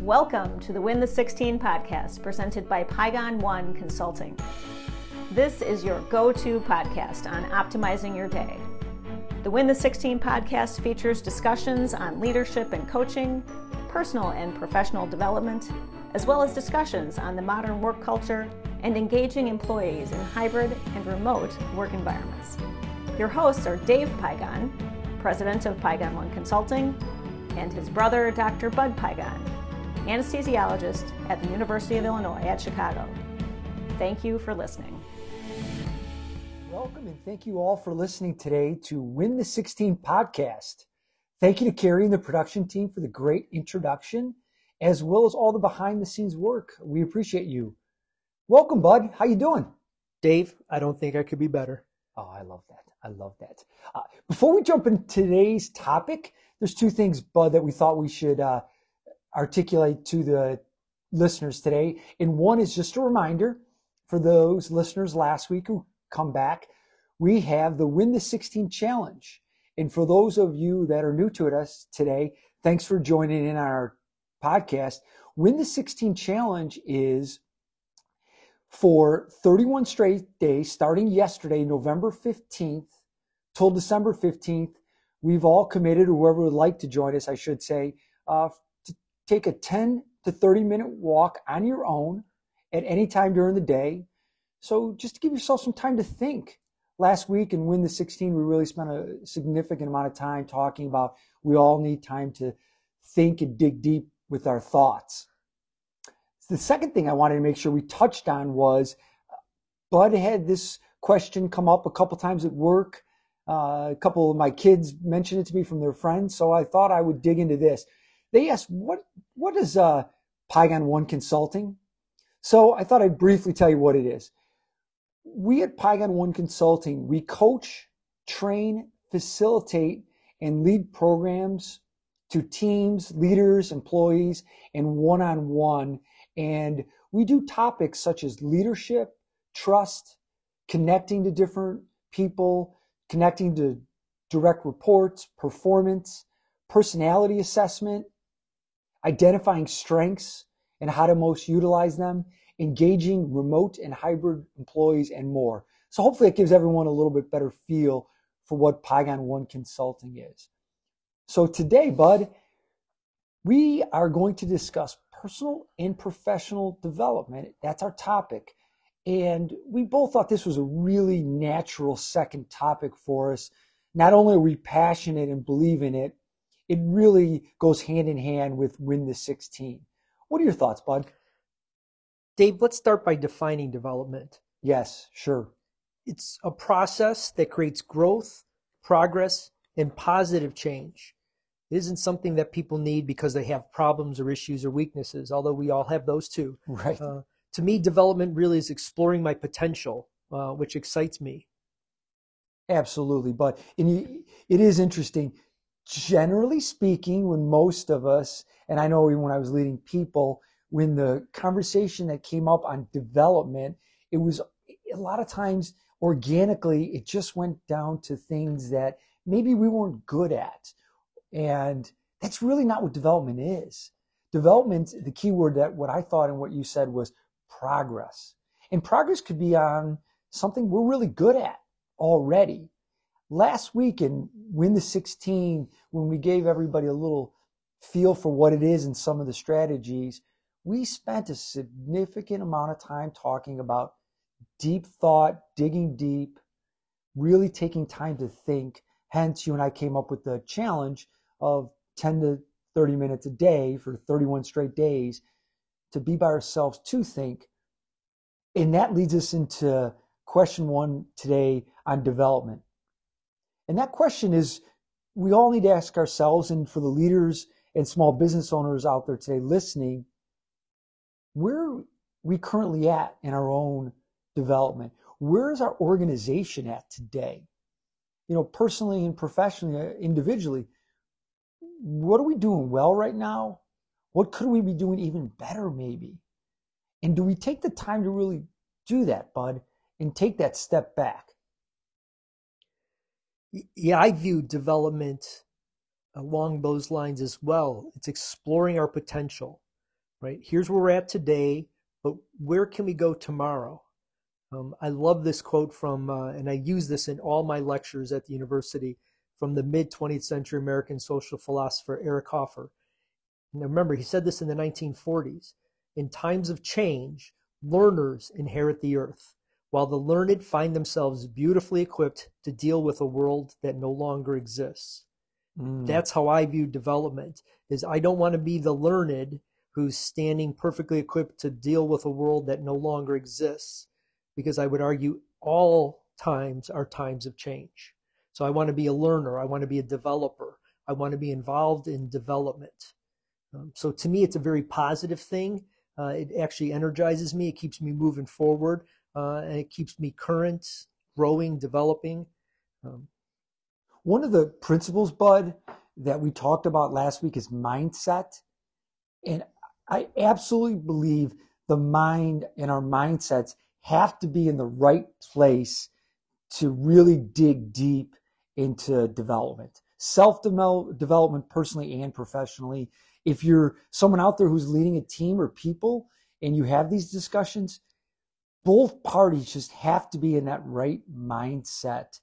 Welcome to the Win the 16 podcast presented by Pygon One Consulting. This is your go to podcast on optimizing your day. The Win the 16 podcast features discussions on leadership and coaching, personal and professional development, as well as discussions on the modern work culture and engaging employees in hybrid and remote work environments. Your hosts are Dave Pygon, president of Pygon One Consulting, and his brother, Dr. Bud Pygon, anesthesiologist at the University of Illinois at Chicago. Thank you for listening. Welcome and thank you all for listening today to Win the 16 podcast. Thank you to Carrie and the production team for the great introduction, as well as all the behind the scenes work. We appreciate you. Welcome, Bud. How you doing? Dave, I don't think I could be better. Oh, I love that. I love that. Uh, before we jump into today's topic, there's two things, Bud, that we thought we should uh, articulate to the listeners today. And one is just a reminder for those listeners last week who come back, we have the Win the 16 Challenge. And for those of you that are new to us today, thanks for joining in our podcast. Win the 16 Challenge is for 31 straight days, starting yesterday, November 15th, till December 15th. We've all committed, whoever would like to join us, I should say, uh, take a 10 to 30 minute walk on your own at any time during the day. So just to give yourself some time to think. Last week in Win the 16, we really spent a significant amount of time talking about we all need time to think and dig deep with our thoughts. The second thing I wanted to make sure we touched on was Bud had this question come up a couple times at work. Uh, a couple of my kids mentioned it to me from their friends, so I thought I would dig into this. They asked, "What what is uh, Pygon One Consulting?" So I thought I'd briefly tell you what it is. We at Pygon One Consulting we coach, train, facilitate, and lead programs to teams, leaders, employees, and one-on-one and we do topics such as leadership, trust, connecting to different people, connecting to direct reports, performance, personality assessment, identifying strengths and how to most utilize them, engaging remote and hybrid employees, and more. So hopefully it gives everyone a little bit better feel for what Pygon One Consulting is. So today, Bud, we are going to discuss personal and professional development. That's our topic. And we both thought this was a really natural second topic for us. Not only are we passionate and believe in it, it really goes hand in hand with Win the 16. What are your thoughts, Bud? Dave, let's start by defining development. Yes, sure. It's a process that creates growth, progress, and positive change. It isn't something that people need because they have problems or issues or weaknesses, although we all have those too. Right. Uh, to me, development really is exploring my potential, uh, which excites me. Absolutely. But and it is interesting. Generally speaking, when most of us, and I know when I was leading people, when the conversation that came up on development, it was a lot of times organically, it just went down to things that maybe we weren't good at and that's really not what development is. Development, the key word that what I thought and what you said was progress. And progress could be on something we're really good at already. Last week in Win the 16, when we gave everybody a little feel for what it is and some of the strategies, we spent a significant amount of time talking about deep thought, digging deep, really taking time to think. Hence, you and I came up with the challenge of 10 to 30 minutes a day for 31 straight days to be by ourselves to think. And that leads us into question one today on development. And that question is we all need to ask ourselves, and for the leaders and small business owners out there today listening, where are we currently at in our own development? Where is our organization at today? You know, personally and professionally, uh, individually, what are we doing well right now? What could we be doing even better, maybe? And do we take the time to really do that, bud, and take that step back? Yeah, I view development along those lines as well. It's exploring our potential. right? Here's where we're at today, but where can we go tomorrow? Um, I love this quote from, uh, and I use this in all my lectures at the university from the mid 20th century American social philosopher Eric Hoffer. Now remember, he said this in the 1940s. In times of change, learners inherit the earth, while the learned find themselves beautifully equipped to deal with a world that no longer exists. Mm. That's how I view development is I don't want to be the learned who's standing perfectly equipped to deal with a world that no longer exists because I would argue all times are times of change. So I want to be a learner, I want to be a developer, I want to be involved in development. Um, so to me, it's a very positive thing. Uh, it actually energizes me. It keeps me moving forward, uh, and it keeps me current, growing, developing. Um, One of the principles, Bud, that we talked about last week is mindset, and I absolutely believe the mind and our mindsets have to be in the right place to really dig deep into development, self development personally and professionally. If you're someone out there who's leading a team or people and you have these discussions, both parties just have to be in that right mindset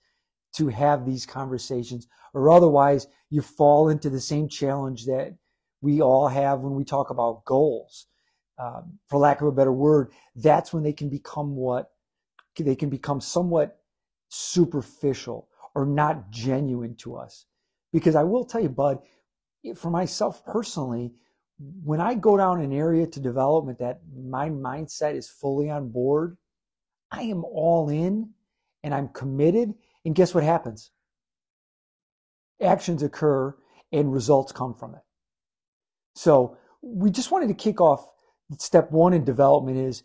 to have these conversations, or otherwise you fall into the same challenge that we all have when we talk about goals. Um, for lack of a better word, that's when they can become what they can become somewhat superficial or not genuine to us. Because I will tell you, Bud, for myself personally, when I go down an area to development that my mindset is fully on board, I am all in and I'm committed. And guess what happens? Actions occur and results come from it. So we just wanted to kick off step one in development is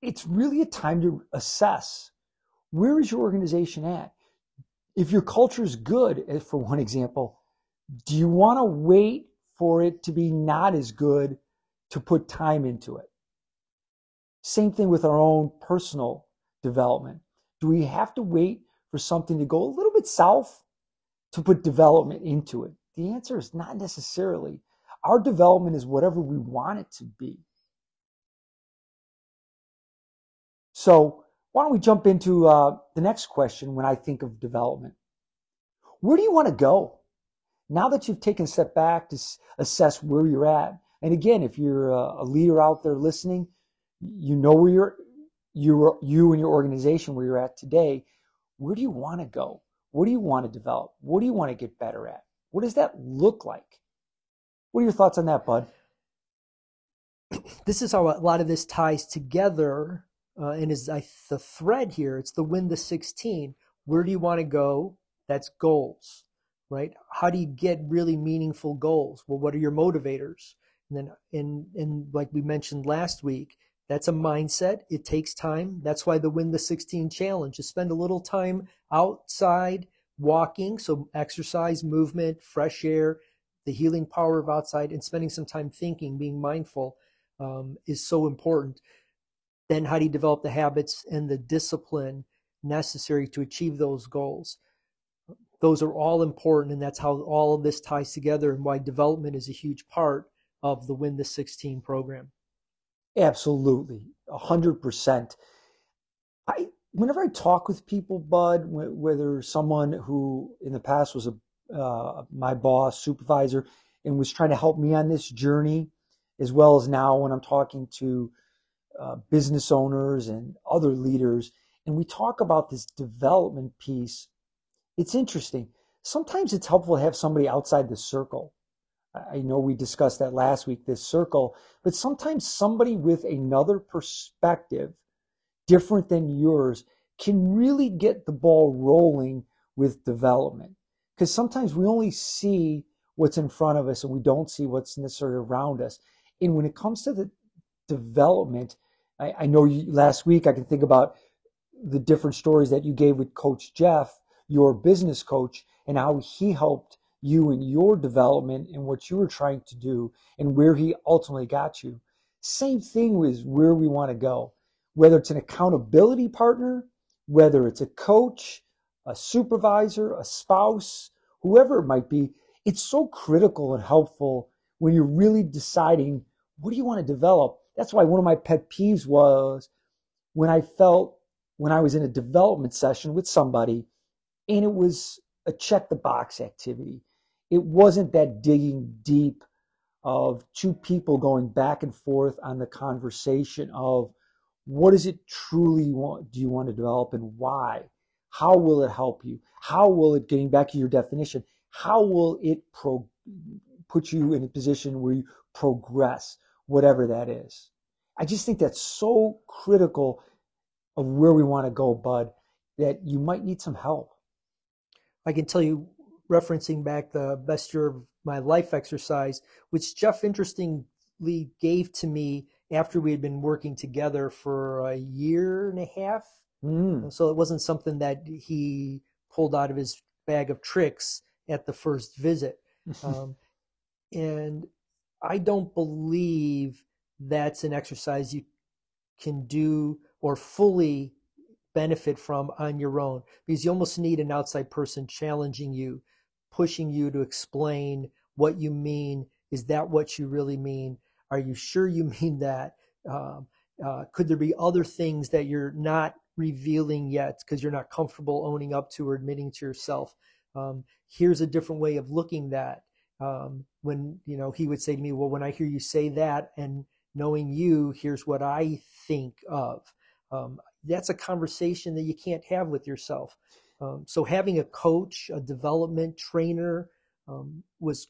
it's really a time to assess where is your organization at? If your culture is good, for one example, do you want to wait for it to be not as good to put time into it? Same thing with our own personal development. Do we have to wait for something to go a little bit south to put development into it? The answer is not necessarily. Our development is whatever we want it to be. So, why don't we jump into uh, the next question when I think of development? Where do you want to go? Now that you've taken a step back to assess where you're at, and again, if you're a leader out there listening, you know where you're, you you and your organization where you're at today. Where do you want to go? What do you want to develop? What do you want to get better at? What does that look like? What are your thoughts on that, Bud? This is how a lot of this ties together, uh, and is I, the thread here. It's the win the 16. Where do you want to go? That's goals, right? How do you get really meaningful goals? Well, what are your motivators? And then, and, and like we mentioned last week, that's a mindset. It takes time. That's why the win the 16 challenge is spend a little time outside walking, so exercise, movement, fresh air, the healing power of outside and spending some time thinking, being mindful um, is so important. Then, how do you develop the habits and the discipline necessary to achieve those goals? Those are all important, and that's how all of this ties together and why development is a huge part of the Win the 16 program. Absolutely, 100%. I, whenever I talk with people, Bud, whether someone who in the past was a uh, my boss, supervisor, and was trying to help me on this journey, as well as now when I'm talking to uh, business owners and other leaders, and we talk about this development piece. It's interesting. Sometimes it's helpful to have somebody outside the circle. I know we discussed that last week, this circle, but sometimes somebody with another perspective, different than yours, can really get the ball rolling with development because sometimes we only see what's in front of us and we don't see what's necessarily around us. And when it comes to the development, I, I know you, last week I can think about the different stories that you gave with Coach Jeff, your business coach, and how he helped you in your development and what you were trying to do and where he ultimately got you. Same thing with where we want to go, whether it's an accountability partner, whether it's a coach, a supervisor, a spouse, whoever it might be, it's so critical and helpful when you're really deciding what do you want to develop? That's why one of my pet peeves was when I felt when I was in a development session with somebody and it was a check the box activity. It wasn't that digging deep of two people going back and forth on the conversation of what is it truly want, do you want to develop and why? How will it help you? How will it, getting back to your definition, how will it pro, put you in a position where you progress, whatever that is? I just think that's so critical of where we want to go, Bud, that you might need some help. I can tell you, referencing back the best year of my life exercise, which Jeff interestingly gave to me after we had been working together for a year and a half. Mm. So it wasn't something that he pulled out of his bag of tricks at the first visit. um, and I don't believe that's an exercise you can do or fully benefit from on your own because you almost need an outside person challenging you, pushing you to explain what you mean. Is that what you really mean? Are you sure you mean that? Um, uh, could there be other things that you're not revealing yet because you're not comfortable owning up to or admitting to yourself? Um, here's a different way of looking that. Um, when you know he would say to me, "Well, when I hear you say that, and knowing you, here's what I think of." Um, that's a conversation that you can't have with yourself. Um, so having a coach, a development trainer, um, was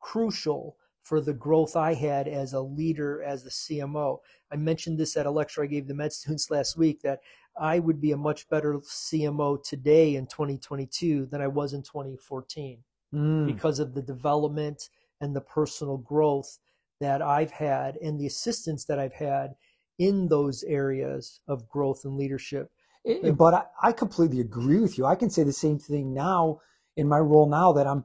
crucial for the growth I had as a leader, as the CMO. I mentioned this at a lecture I gave the med students last week that I would be a much better CMO today in 2022 than I was in 2014 mm. because of the development and the personal growth that I've had and the assistance that I've had in those areas of growth and leadership. It, but I, I completely agree with you. I can say the same thing now in my role now that I'm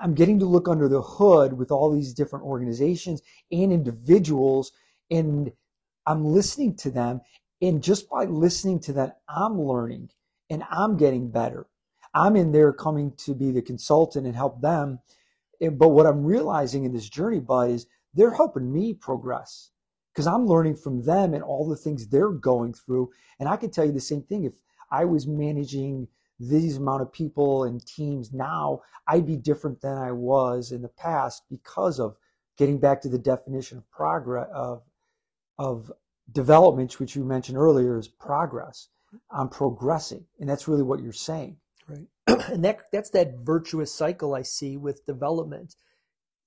I'm getting to look under the hood with all these different organizations and individuals and I'm listening to them and just by listening to them I'm learning and I'm getting better. I'm in there coming to be the consultant and help them. But what I'm realizing in this journey, Bud, is they're helping me progress because I'm learning from them and all the things they're going through. And I can tell you the same thing. If I was managing these amount of people and teams now, I'd be different than I was in the past because of getting back to the definition of progress of of development, which you mentioned earlier, is progress. I'm progressing, and that's really what you're saying. Right, and that that's that virtuous cycle I see with development.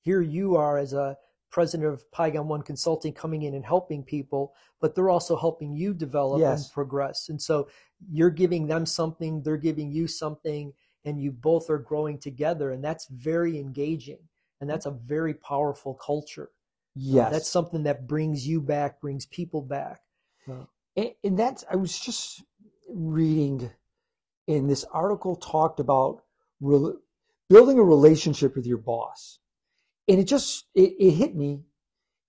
Here you are as a president of Pygon One Consulting coming in and helping people, but they're also helping you develop yes. and progress. And so you're giving them something, they're giving you something, and you both are growing together. And that's very engaging. And that's a very powerful culture. Yes. Uh, that's something that brings you back, brings people back. Uh, and, and that's, I was just reading in this article talked about re- building a relationship with your boss and it just it, it hit me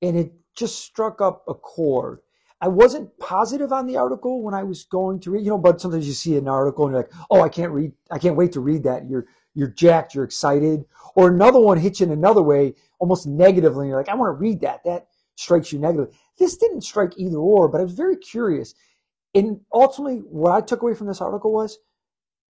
and it just struck up a chord I wasn't positive on the article when I was going to read, you know, but sometimes you see an article and you're like, oh, I can't read, I can't wait to read that. You're you're jacked, you're excited. Or another one hits you in another way, almost negatively, and you're like, I want to read that. That strikes you negatively. This didn't strike either or, but I was very curious. And ultimately, what I took away from this article was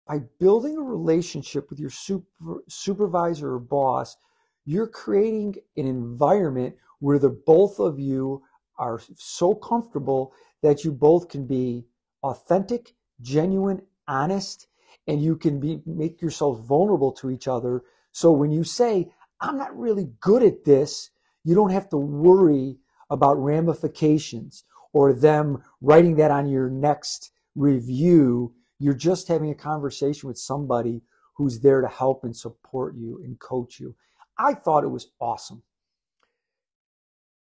by building a relationship with your super, supervisor or boss, you're creating an environment where the both of you are so comfortable that you both can be authentic, genuine, honest, and you can be make yourself vulnerable to each other. So when you say, I'm not really good at this, you don't have to worry about ramifications or them writing that on your next review. You're just having a conversation with somebody who's there to help and support you and coach you. I thought it was awesome.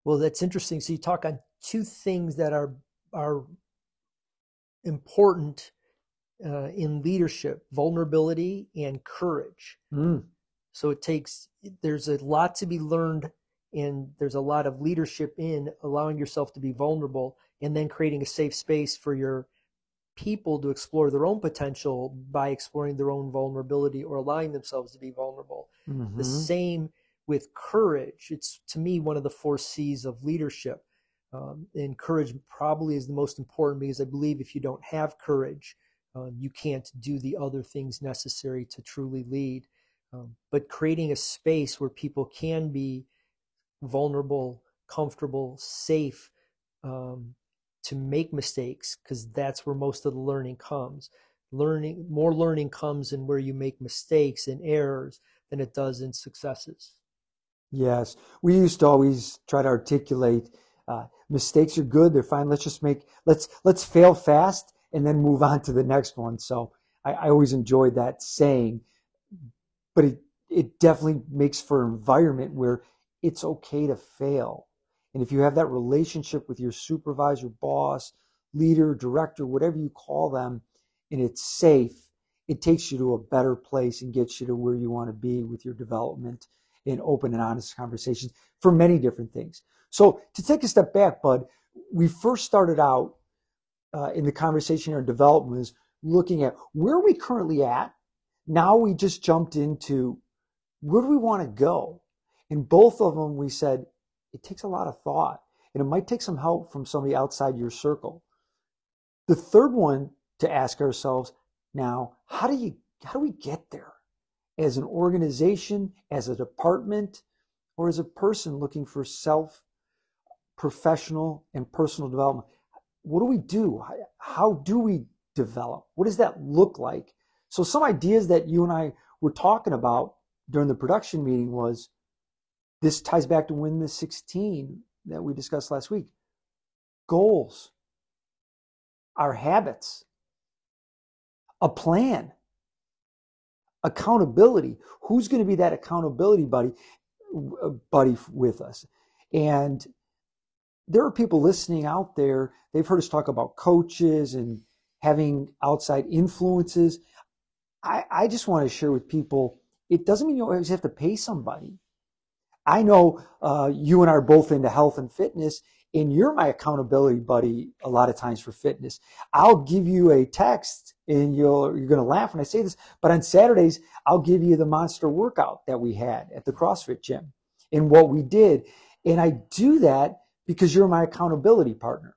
Well, that's interesting. So you talk on two things that are are important uh, in leadership: vulnerability and courage. Mm. So it takes. There's a lot to be learned, and there's a lot of leadership in allowing yourself to be vulnerable, and then creating a safe space for your people to explore their own potential by exploring their own vulnerability or allowing themselves to be vulnerable. Mm-hmm. The same with courage. It's to me one of the four C's of leadership. Um, and courage probably is the most important because I believe if you don't have courage, um, you can't do the other things necessary to truly lead. Um, but creating a space where people can be vulnerable, comfortable, safe um, to make mistakes, because that's where most of the learning comes. Learning more learning comes in where you make mistakes and errors than it does in successes. Yes, we used to always try to articulate uh, mistakes are good; they're fine. Let's just make let's let's fail fast and then move on to the next one. So I, I always enjoyed that saying, but it it definitely makes for an environment where it's okay to fail. And if you have that relationship with your supervisor, boss, leader, director, whatever you call them, and it's safe, it takes you to a better place and gets you to where you want to be with your development in open and honest conversations for many different things. So to take a step back, Bud, we first started out uh, in the conversation or development is looking at where are we currently at. Now we just jumped into where do we want to go? In both of them, we said it takes a lot of thought and it might take some help from somebody outside your circle. The third one to ask ourselves now, how do you how do we get there? As an organization, as a department, or as a person looking for self professional and personal development what do we do? How do we develop? What does that look like? So some ideas that you and I were talking about during the production meeting was this ties back to win the 16 that we discussed last week. Goals, our habits, a plan, accountability. Who's going to be that accountability buddy, uh, buddy with us? And there are people listening out there, they've heard us talk about coaches and having outside influences. I, I just want to share with people it doesn't mean you always have to pay somebody. I know uh, you and I are both into health and fitness, and you're my accountability buddy a lot of times for fitness. I'll give you a text and you'll, you're going to laugh when I say this, but on Saturdays, I'll give you the monster workout that we had at the CrossFit gym and what we did. And I do that because you're my accountability partner.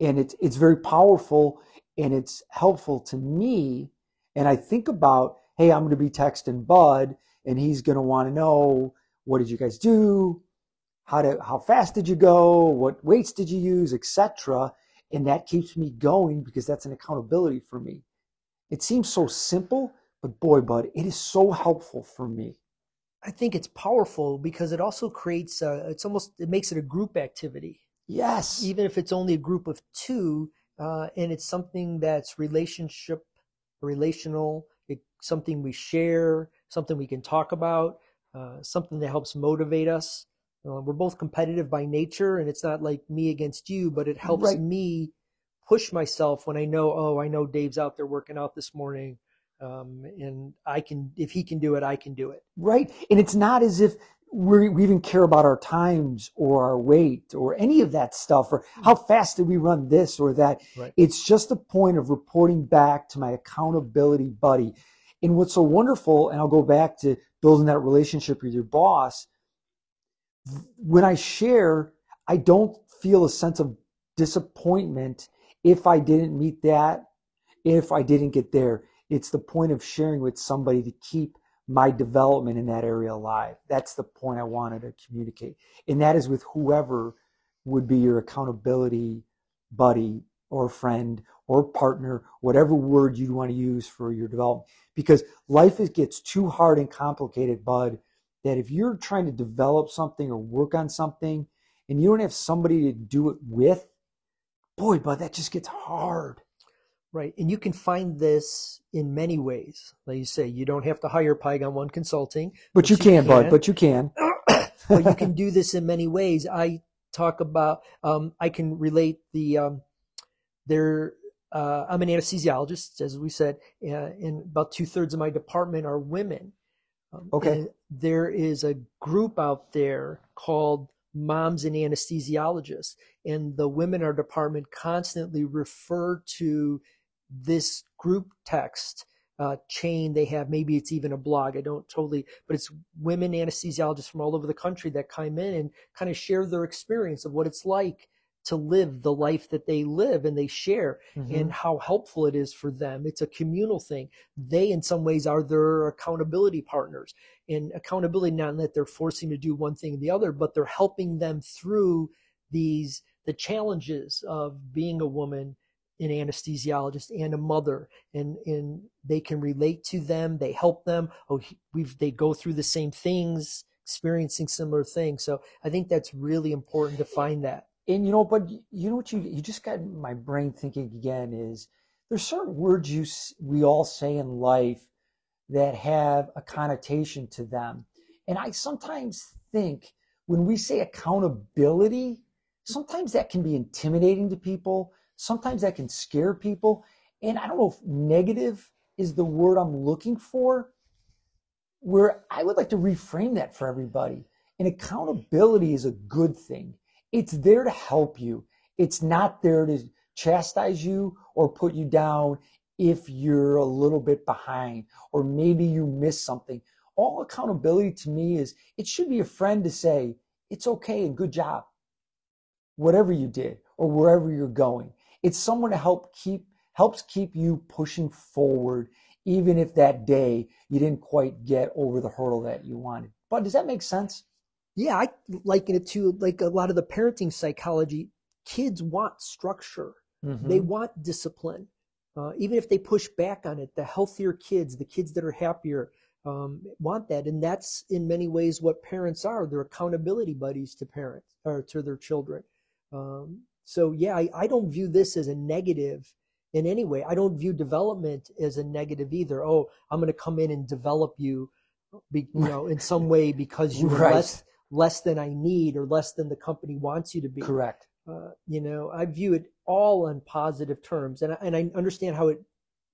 And it's, it's very powerful and it's helpful to me. And I think about, hey, I'm going to be texting Bud and he's going to want to know what did you guys do? How to, how fast did you go? What weights did you use, etc. And that keeps me going because that's an accountability for me. It seems so simple, but boy, Bud, it is so helpful for me. I think it's powerful because it also creates a, it's almost it makes it a group activity. Yes. Even if it's only a group of two, uh, and it's something that's relationship, relational, it, something we share, something we can talk about, uh, something that helps motivate us. Uh, we're both competitive by nature, and it's not like me against you, but it helps right. me push myself when I know, oh, I know Dave's out there working out this morning um, and I can, if he can do it, I can do it. Right. And it's not as if we we even care about our times or our weight or any of that stuff or how fast did we run this or that. Right. It's just a point of reporting back to my accountability buddy. And what's so wonderful, and I'll go back to building that relationship with your boss. When I share, I don't feel a sense of disappointment if I didn't meet that, if I didn't get there it's the point of sharing with somebody to keep my development in that area alive. That's the point I wanted to communicate. And that is with whoever would be your accountability buddy or friend or partner, whatever word you want to use for your development. Because life gets too hard and complicated, bud, that if you're trying to develop something or work on something and you don't have somebody to do it with, boy, bud, that just gets hard. Right. And you can find this in many ways. Like you say, you don't have to hire Pygon One Consulting. But, but you, can, can, Bud, but you can. but you can do this in many ways. I talk about, um, I can relate the, um, there, uh, I'm an anesthesiologist, as we said, uh, and about two thirds of my department are women. Um, okay. there is a group out there called Moms and Anesthesiologists, and the women in our department constantly refer to this group text uh, chain they have. Maybe it's even a blog. I don't totally, but it's women anesthesiologists from all over the country that come in and kind of share their experience of what it's like to live the life that they live and they share mm-hmm. and how helpful it is for them. It's a communal thing. They, in some ways, are their accountability partners. And accountability, not that they're forcing to do one thing or the other, but they're helping them through these, the challenges of being a woman an anesthesiologist and a mother and and they can relate to them they help them oh we've they go through the same things experiencing similar things so i think that's really important to find that and you know but you know what you you just got my brain thinking again is there's certain words you we all say in life that have a connotation to them and i sometimes think when we say accountability sometimes that can be intimidating to people sometimes that can scare people. And I don't know if negative is the word I'm looking for, where I would like to reframe that for everybody. And accountability is a good thing. It's there to help you. It's not there to chastise you or put you down if you're a little bit behind or maybe you miss something. All accountability to me is it should be a friend to say, it's okay and good job, whatever you did or wherever you're going. It's someone to help keep helps keep you pushing forward, even if that day you didn't quite get over the hurdle that you wanted. But does that make sense? Yeah, I liken it to like a lot of the parenting psychology. Kids want structure. Mm-hmm. They want discipline. Uh, even if they push back on it, the healthier kids, the kids that are happier, um, want that, and that's in many ways what parents are. They're accountability buddies to parents or to their children. Um, so yeah, I, I don't view this as a negative in any way. I don't view development as a negative either. Oh, I'm going to come in and develop you, be, you know, in some way because you're right. less less than I need or less than the company wants you to be. Correct. Uh, you know, I view it all on positive terms, and I, and I understand how it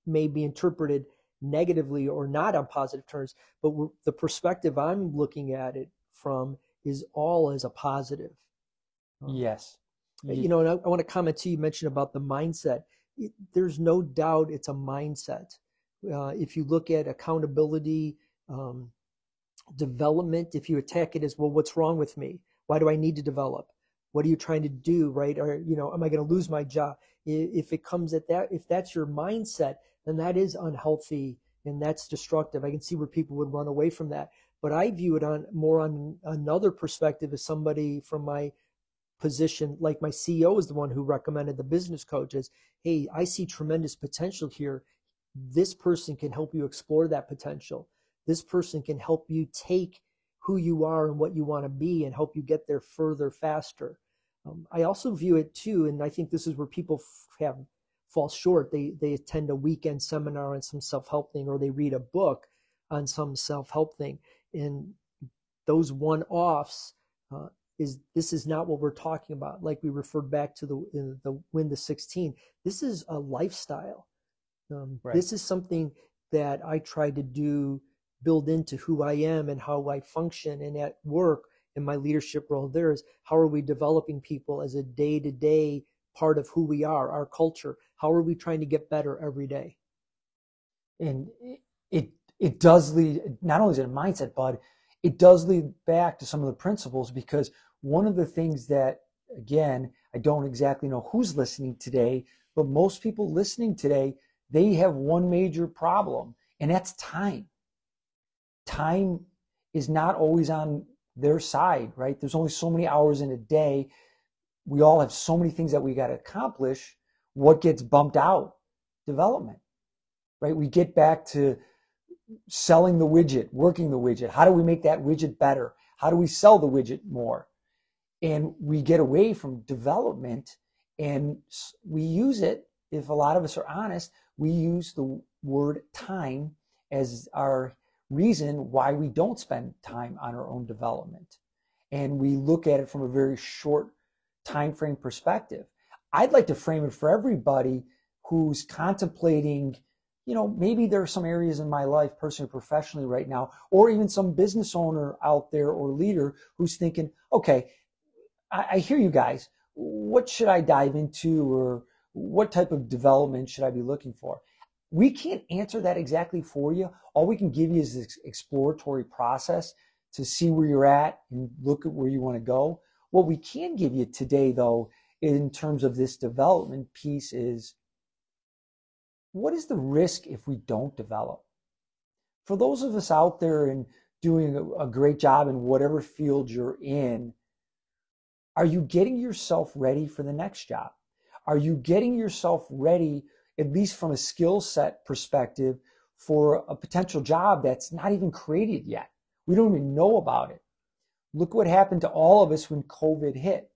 may be interpreted negatively or not on positive terms. But the perspective I'm looking at it from is all as a positive. Um, yes you know, and I, I want to comment too. You mentioned about the mindset. It, there's no doubt it's a mindset. Uh, if you look at accountability, um, development, if you attack it as well, what's wrong with me? Why do I need to develop? What are you trying to do? Right? Or you know, am I going to lose my job? If it comes at that, if that's your mindset, then that is unhealthy and that's destructive. I can see where people would run away from that. But I view it on more on another perspective as somebody from my position like my ceo is the one who recommended the business coaches hey i see tremendous potential here this person can help you explore that potential this person can help you take who you are and what you want to be and help you get there further faster um, i also view it too and i think this is where people f- have fall short they they attend a weekend seminar on some self-help thing or they read a book on some self-help thing and those one-offs uh, is this is not what we're talking about. Like we referred back to the the win the 16. This is a lifestyle. Um, right. This is something that I try to do, build into who I am and how I function, and at work in my leadership role. There is how are we developing people as a day to day part of who we are, our culture. How are we trying to get better every day? And it it does lead not only it a mindset, but it does lead back to some of the principles because one of the things that, again, I don't exactly know who's listening today, but most people listening today, they have one major problem, and that's time. Time is not always on their side, right? There's only so many hours in a day. We all have so many things that we got to accomplish. What gets bumped out? Development, right? We get back to selling the widget, working the widget. How do we make that widget better? How do we sell the widget more? And we get away from development and we use it, if a lot of us are honest, we use the word time as our reason why we don't spend time on our own development. And we look at it from a very short time frame perspective. I'd like to frame it for everybody who's contemplating you know, maybe there are some areas in my life, personally, professionally, right now, or even some business owner out there or leader who's thinking, okay, I, I hear you guys. What should I dive into, or what type of development should I be looking for? We can't answer that exactly for you. All we can give you is this exploratory process to see where you're at and look at where you want to go. What we can give you today, though, in terms of this development piece is what is the risk if we don't develop? For those of us out there and doing a, great job in whatever field you're in, are you getting yourself ready for the next job? Are you getting yourself ready, at least from a skill set perspective, for a potential job that's not even created yet? We don't even know about it. Look what happened to all of us when COVID hit.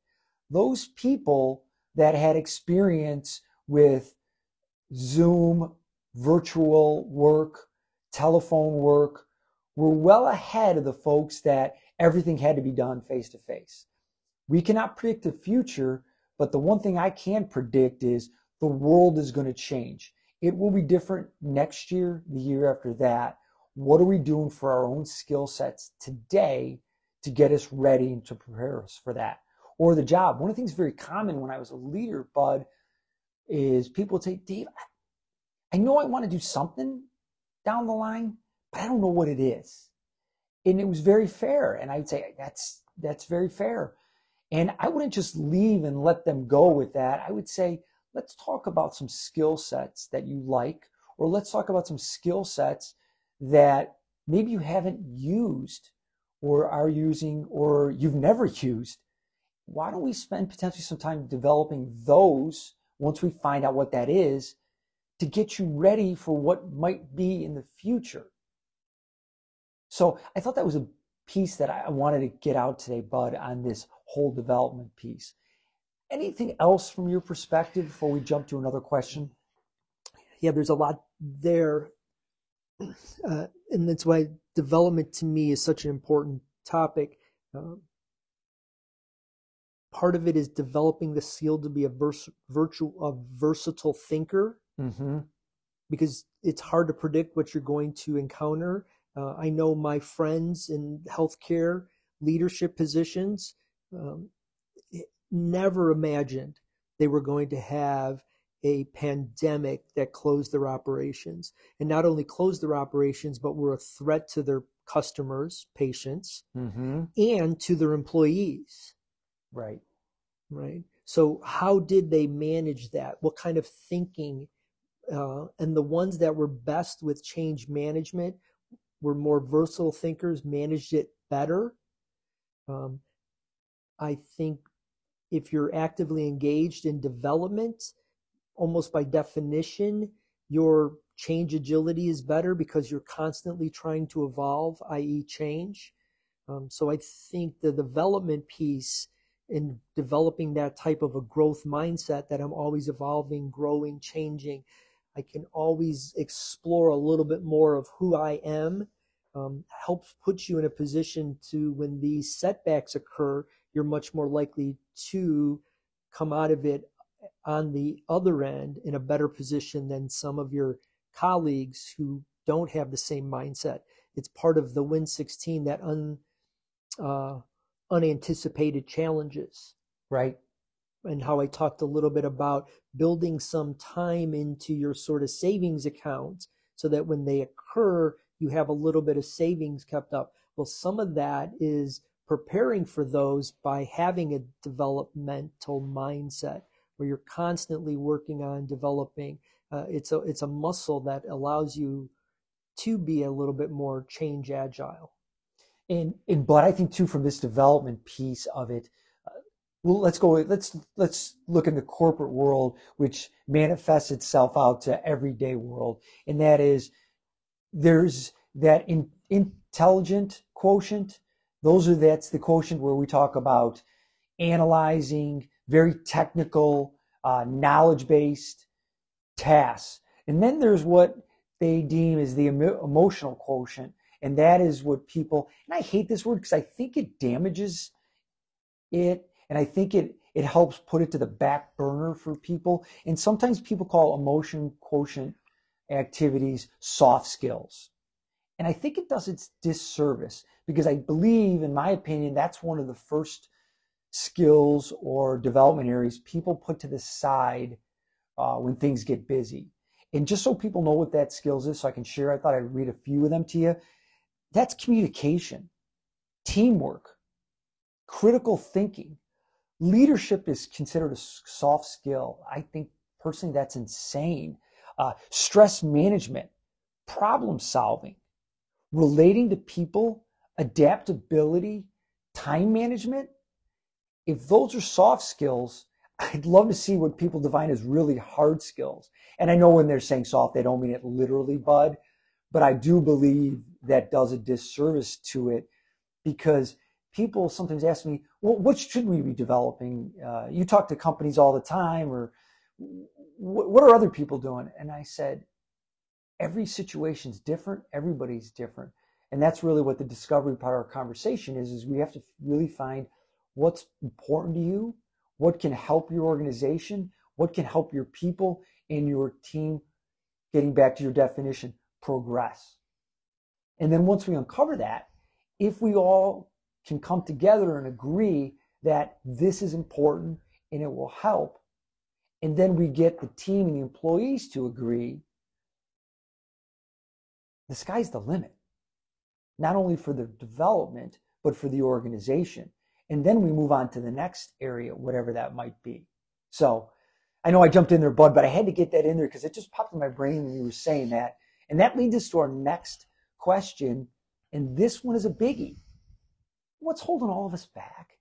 Those people that had experience with Zoom, virtual work, telephone work, were well ahead of the folks that everything had to be done face to face. We cannot predict the future, but the one thing I can predict is the world is going to change. It will be different next year, the year after that. What are we doing for our own skill sets today to get us ready and to prepare us for that? Or the job. One of the things very common when I was a leader, Bud, is people would say, Dave, I know I want to do something down the line, but I don't know what it is. And it was very fair. And I'd say, that's that's very fair. And I wouldn't just leave and let them go with that. I would say, let's talk about some skill sets that you like, or let's talk about some skill sets that maybe you haven't used or are using or you've never used. Why don't we spend potentially some time developing those once we find out what that is to get you ready for what might be in the future? So I thought that was a piece that I wanted to get out today, Bud, on this whole development piece. Anything else from your perspective before we jump to another question? Yeah, there's a lot there. Uh, and that's why development to me is such an important topic. Um, part of it is developing the skill to be a, vers- virtual, a versatile thinker mm-hmm. because it's hard to predict what you're going to encounter. Uh, I know my friends in healthcare leadership positions um, never imagined they were going to have a pandemic that closed their operations. And not only closed their operations but were a threat to their customers patients mm-hmm. and to their employees. Right. Right? So how did they manage that? What kind of thinking uh, and the ones that were best with change management were more versatile thinkers managed it better? Um, I think if you're actively engaged in development, almost by definition, your change agility is better because you're constantly trying to evolve, i.e., change. Um, so I think the development piece in developing that type of a growth mindset that I'm always evolving, growing, changing, I can always explore a little bit more of who I am, um, helps put you in a position to when these setbacks occur, you're much more likely to come out of it on the other end in a better position than some of your colleagues who don't have the same mindset. It's part of the Win 16 that un, uh, unanticipated challenges. Right. And how I talked a little bit about building some time into your sort of savings account so that when they occur, you have a little bit of savings kept up. Well, some of that is preparing for those by having a developmental mindset where you're constantly working on developing. Uh, it's a it's a muscle that allows you to be a little bit more change agile. And and but I think too from this development piece of it, uh, well let's go let's let's look in the corporate world which manifests itself out to everyday world, and that is there's that in, intelligent quotient those are that's the quotient where we talk about analyzing very technical, uh, knowledge-based tasks, and then there's what they deem as the emotional quotient, and that is what people. And I hate this word because I think it damages it, and I think it it helps put it to the back burner for people. And sometimes people call emotion quotient activities soft skills. And I think it does its disservice because I believe, in my opinion, that's one of the first skills or development areas people put to the side uh, when things get busy. And just so people know what that skills is, so I can share, I thought I'd read a few of them to you. That's communication, teamwork, critical thinking. Leadership is considered a soft skill. I think personally that's insane. Uh, stress management, problem solving, relating to people, adaptability, time management. If those are soft skills, I'd love to see what people define as really hard skills. And I know when they're saying soft, they don't mean it literally, bud, but I do believe that does a disservice to it because people sometimes ask me, well, what should we be developing? Uh, you talk to companies all the time, or what are other people doing? And I said, every situation's different. Everybody's different. And that's really what the discovery part of our conversation is, is we have to really find what's important to you, what can help your organization, what can help your people and your team, getting back to your definition, progress. And then once we uncover that, if we all can come together and agree that this is important and it will help, and then we get the team and the employees to agree, the sky's the limit. Not only for the development, but for the organization. And then we move on to the next area, whatever that might be. So I know I jumped in there, Bud, but I had to get that in there because it just popped in my brain when you were saying that. And that leads us to our next question. And this one is a biggie. What's holding all of us back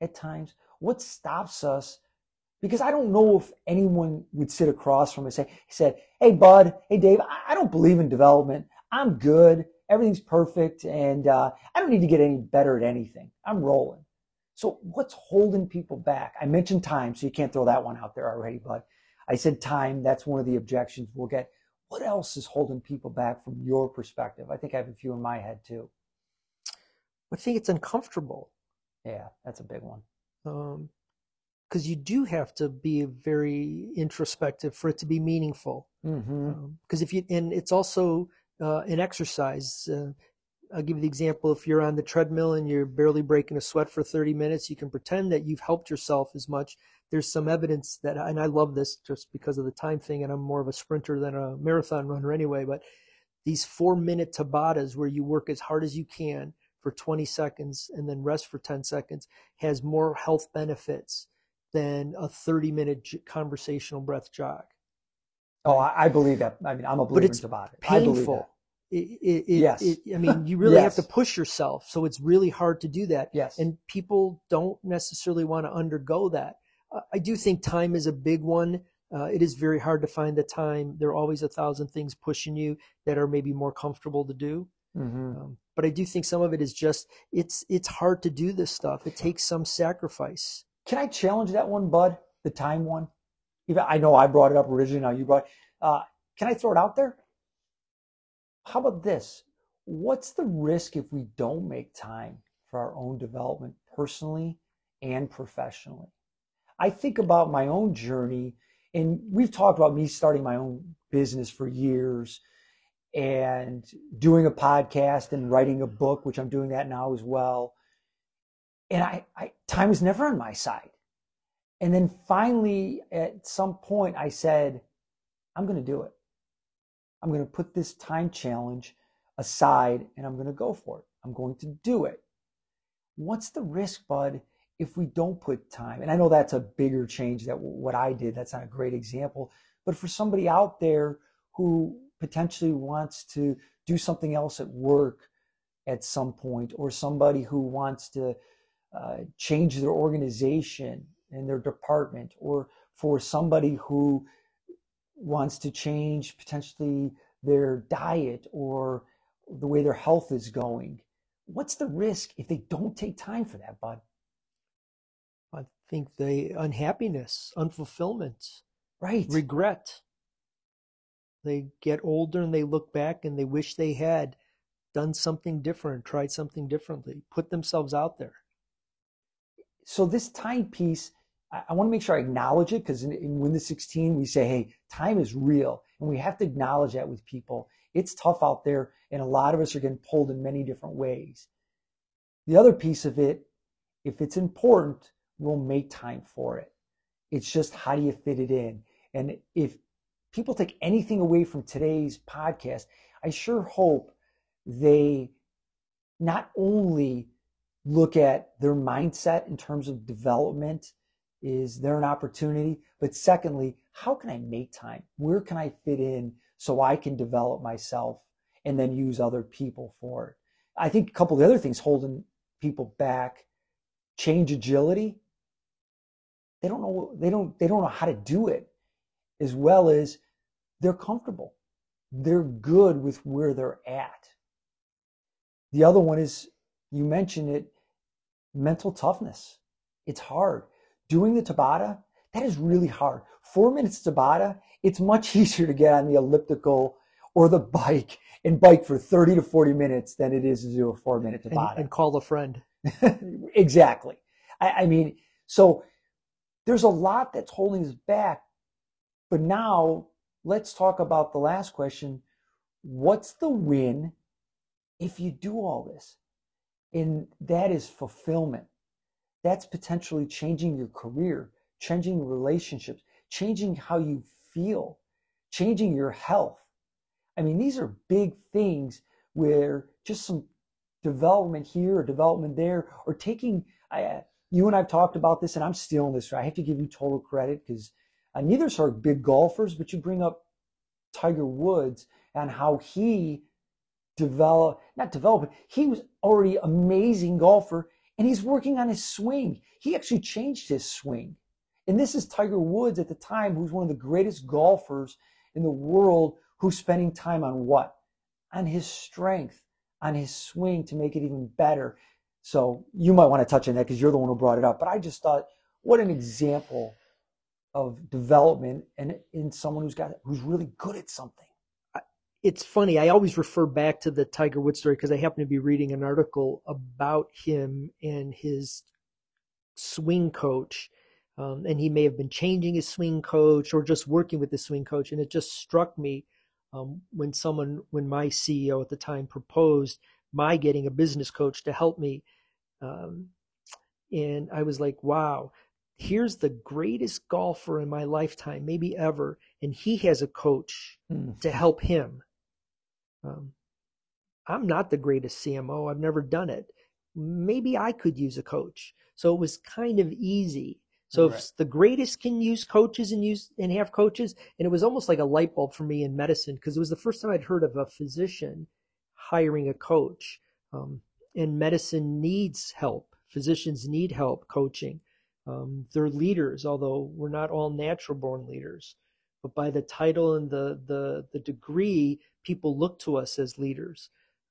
at times? What stops us? Because I don't know if anyone would sit across from us and say, said, Hey, Bud, hey, Dave, I don't believe in development. I'm good. Everything's perfect. And uh, I don't need to get any better at anything. I'm rolling. So what's holding people back? I mentioned time, so you can't throw that one out there already, but I said time. That's one of the objections we'll get. What else is holding people back from your perspective? I think I have a few in my head too. I think it's uncomfortable. Yeah, that's a big one. Because um, you do have to be very introspective for it to be meaningful. Because mm-hmm. um, if you, and it's also uh, an exercise. Uh, I'll give you the example. If you're on the treadmill and you're barely breaking a sweat for 30 minutes, you can pretend that you've helped yourself as much. There's some evidence that, and I love this just because of the time thing, and I'm more of a sprinter than a marathon runner anyway, but these four minute Tabatas where you work as hard as you can for 20 seconds and then rest for 10 seconds has more health benefits than a 30 minute conversational breath jog. Oh, I believe that. I mean, I'm a believer in Tabata. Painful it, it, yes. It, I mean, you really yes. have to push yourself. So it's really hard to do that. Yes. And people don't necessarily want to undergo that. Uh, I do think time is a big one. Uh, it is very hard to find the time. There are always a thousand things pushing you that are maybe more comfortable to do. Mm-hmm. Um, but I do think some of it is just it's it's hard to do this stuff. It takes some sacrifice. Can I challenge that one, Bud? The time one. Even I know I brought it up originally. Now you brought. Uh, can I throw it out there? How about this? What's the risk if we don't make time for our own development personally and professionally? I think about my own journey, and we've talked about me starting my own business for years and doing a podcast and writing a book, which I'm doing that now as well. And I, I time was never on my side. And then finally, at some point, I said, I'm going to do it. I'm going to put this time challenge aside and I'm going to go for it. I'm going to do it. What's the risk, bud, if we don't put time? And I know that's a bigger change than what I did. That's not a great example. But for somebody out there who potentially wants to do something else at work at some point, or somebody who wants to uh, change their organization and their department, or for somebody who wants to change potentially their diet or the way their health is going. What's the risk if they don't take time for that, bud? I think the unhappiness, unfulfillment, right, regret. They get older and they look back and they wish they had done something different, tried something differently, put themselves out there. So this timepiece I, I want to make sure I acknowledge it because in, in Win the 16, we say, hey, time is real. And we have to acknowledge that with people. It's tough out there, and a lot of us are getting pulled in many different ways. The other piece of it, if it's important, we'll make time for it. It's just how do you fit it in? And if people take anything away from today's podcast, I sure hope they not only look at their mindset in terms of development is there an opportunity. But secondly how can i make time? Where can i fit in so i can develop myself and then use other people for it? I think a couple of the other things holding people back change agility. They don't know they don't they don't know how to do it as well as they're comfortable. They're good with where they're at. The other one is you mentioned it mental toughness it's hard doing the tabata that is really hard four minutes tabata it's much easier to get on the elliptical or the bike and bike for 30 to 40 minutes than it is to do a four minute tabata and, and call a friend exactly I, I mean so there's a lot that's holding us back. But now let's talk about the last question. What's the win if you do all this? And that is fulfillment. That's potentially changing your career, changing relationships, changing how you feel, changing your health. I mean, these are big things where just some development here or development there, or taking, I, you and I've talked about this, and I'm stealing this. Right? I have to give you total credit because uh, neither are big golfers, but you bring up Tiger Woods and how he developed, not developed, he was already amazing golfer and he's working on his swing. He actually changed his swing. And this is Tiger Woods at the time, who's one of the greatest golfers in the world, who's spending time on what? On his strength, on his swing to make it even better. So you might want to touch on that because you're the one who brought it up. But I just thought, what an example of development and in someone who's got who's really good at something. It's funny. I always refer back to the Tiger Woods story because I happen to be reading an article about him and his swing coach. Um, and he may have been changing his swing coach or just working with the swing coach. And it just struck me um, when someone, when my CEO at the time proposed my getting a business coach to help me um, and I was like, wow, here's the greatest golfer in my lifetime, maybe ever. And he has a coach mm. to help him. Um, I'm not the greatest CMO. I've never done it. Maybe I could use a coach. So it was kind of easy. So right. if the greatest can use coaches and use and have coaches, and it was almost like a light bulb for me in medicine because it was the first time I'd heard of a physician hiring a coach. Um, and medicine needs help. Physicians need help coaching. Um, they're leaders, although we're not all natural born leaders. But by the title and the, the, the degree, people look to us as leaders.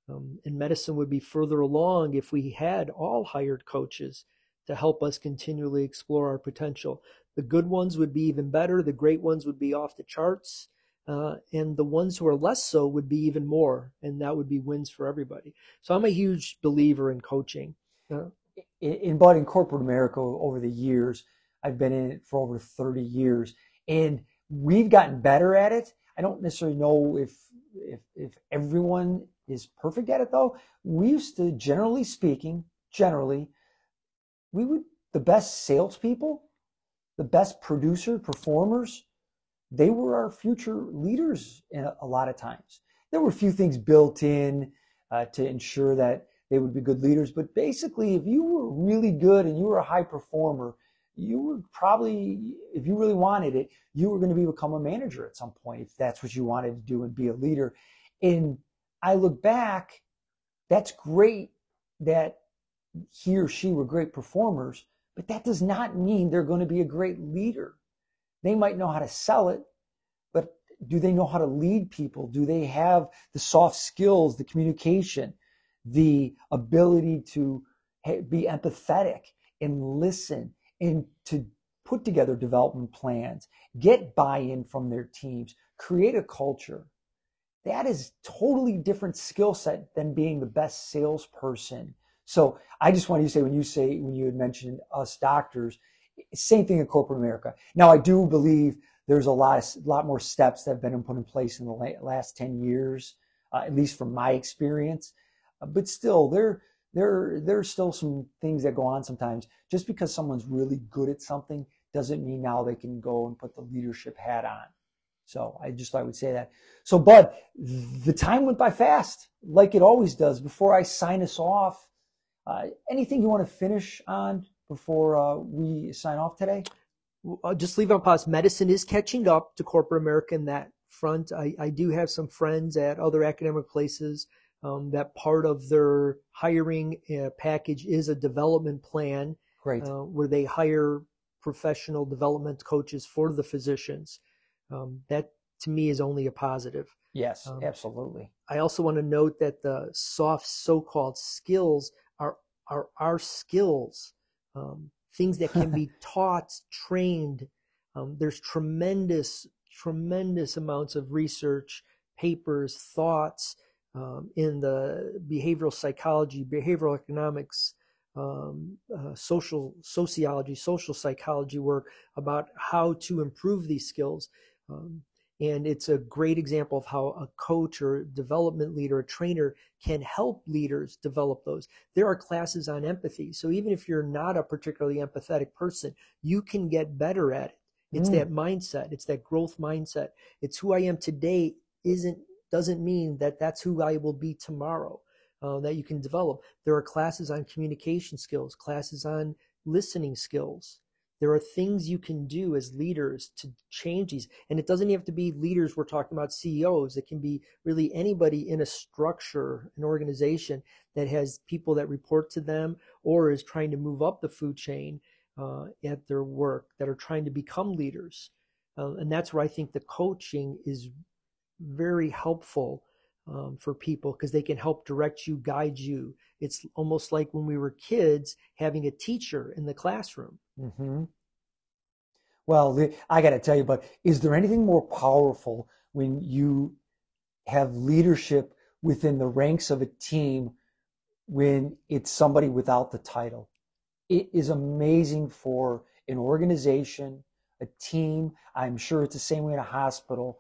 Um, and medicine would be further along if we had all hired coaches to help us continually explore our potential. The good ones would be even better. The great ones would be off the charts. Uh, and the ones who are less so would be even more, and that would be wins for everybody. So I'm a huge believer in coaching. Uh, in, in in corporate America over the years, I've been in it for over 30 years, and we've gotten better at it. I don't necessarily know if if if everyone is perfect at it though. We used to, generally speaking, generally, we would the best salespeople, the best producer performers they were our future leaders a, a lot of times. There were a few things built in uh, to ensure that they would be good leaders, but basically, if you were really good and you were a high performer, you were probably, if you really wanted it, you were going to be become a manager at some point if that's what you wanted to do and be a leader. And I look back, that's great that he or she were great performers, but that does not mean they're going to be a great leader. They might know how to sell it, but do they know how to lead people? Do they have the soft skills, the communication, the ability to be empathetic and listen and to put together development plans, get buy-in from their teams, create a culture. That is totally different skill set than being the best salesperson. So I just want to say when you say when you had mentioned us doctors, same thing in corporate America. Now, I do believe there's a lot, of, lot more steps that have been put in place in the last 10 years, uh, at least from my experience. Uh, but still, there, there, there are still some things that go on sometimes. Just because someone's really good at something doesn't mean now they can go and put the leadership hat on. So I just thought I would say that. So, Bud, the time went by fast, like it always does. Before I sign us off, uh, anything you want to finish on before uh, we sign off today? I'll just leave on pause. Medicine is catching up to corporate America in that front. I, I do have some friends at other academic places um, that part of their hiring uh, package is a development plan Great. uh, where they hire professional development coaches for the physicians. Um, that to me is only a positive. Yes, Um, absolutely. I also want to note that the soft so-called skills are are our skills, um, things that can be taught, trained. Um, there's tremendous, tremendous amounts of research, papers, thoughts um, in the behavioral psychology, behavioral economics, um, uh, social sociology, social psychology work about how to improve these skills. Um, and it's a great example of how a coach or development leader, a trainer can help leaders develop those. There are classes on empathy. So even if you're not a particularly empathetic person, you can get better at it. It's Mm. that mindset. It's that growth mindset. It's who I am today isn't doesn't mean that that's who I will be tomorrow. Uh, that you can develop. There are classes on communication skills, classes on listening skills. There are things you can do as leaders to change these. And it doesn't have to be leaders, we're talking about CEOs. It can be really anybody in a structure, an organization that has people that report to them or is trying to move up the food chain uh, at their work that are trying to become leaders. Uh, and that's where I think the coaching is very helpful um, for people because they can help direct you, guide you. It's almost like when we were kids having a teacher in the classroom. hmm Well, I got to tell you, but is there anything more powerful when you have leadership within the ranks of a team when it's somebody without the title? It is amazing for an organization, a team. I'm sure it's the same way in a hospital.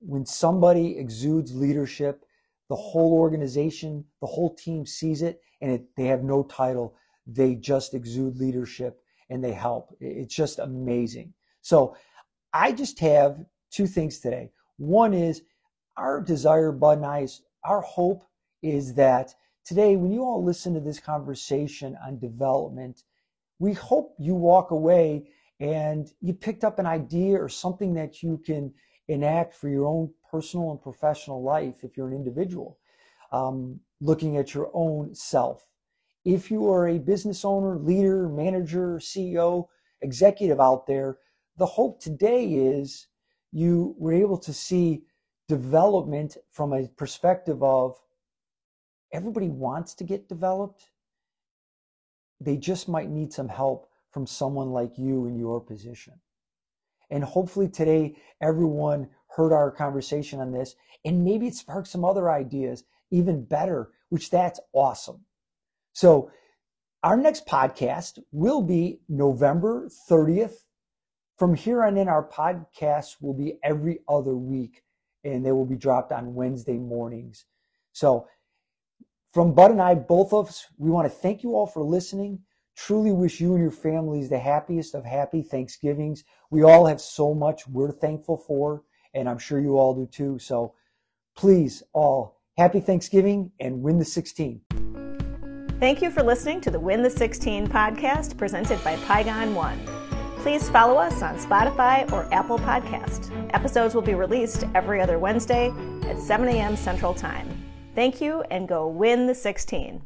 When somebody exudes leadership, the whole organization, the whole team sees it and it, they have no title. They just exude leadership and they help. It's just amazing. So I just have two things today. One is our desire, Bud and I, is our hope is that today, when you all listen to this conversation on development, we hope you walk away and you picked up an idea or something that you can enact for your own personal and professional life if you're an individual, um, looking at your own self. If you are a business owner, leader, manager, CEO, executive out there, the hope today is you were able to see development from a perspective of everybody wants to get developed. They just might need some help from someone like you in your position. And hopefully today, everyone heard our conversation on this, and maybe it sparked some other ideas, even better, which that's awesome. So, our next podcast will be November 30th. From here on in, our podcasts will be every other week, and they will be dropped on Wednesday mornings. So, from Bud and I, both of us, we want to thank you all for listening. Truly wish you and your families the happiest of happy Thanksgivings. We all have so much we're thankful for, and I'm sure you all do too. So please, all, happy Thanksgiving and win the 16. Thank you for listening to the Win the 16 podcast presented by Pygon One. Please follow us on Spotify or Apple Podcast. Episodes will be released every other Wednesday at 7 a.m. Central Time. Thank you and go win the 16.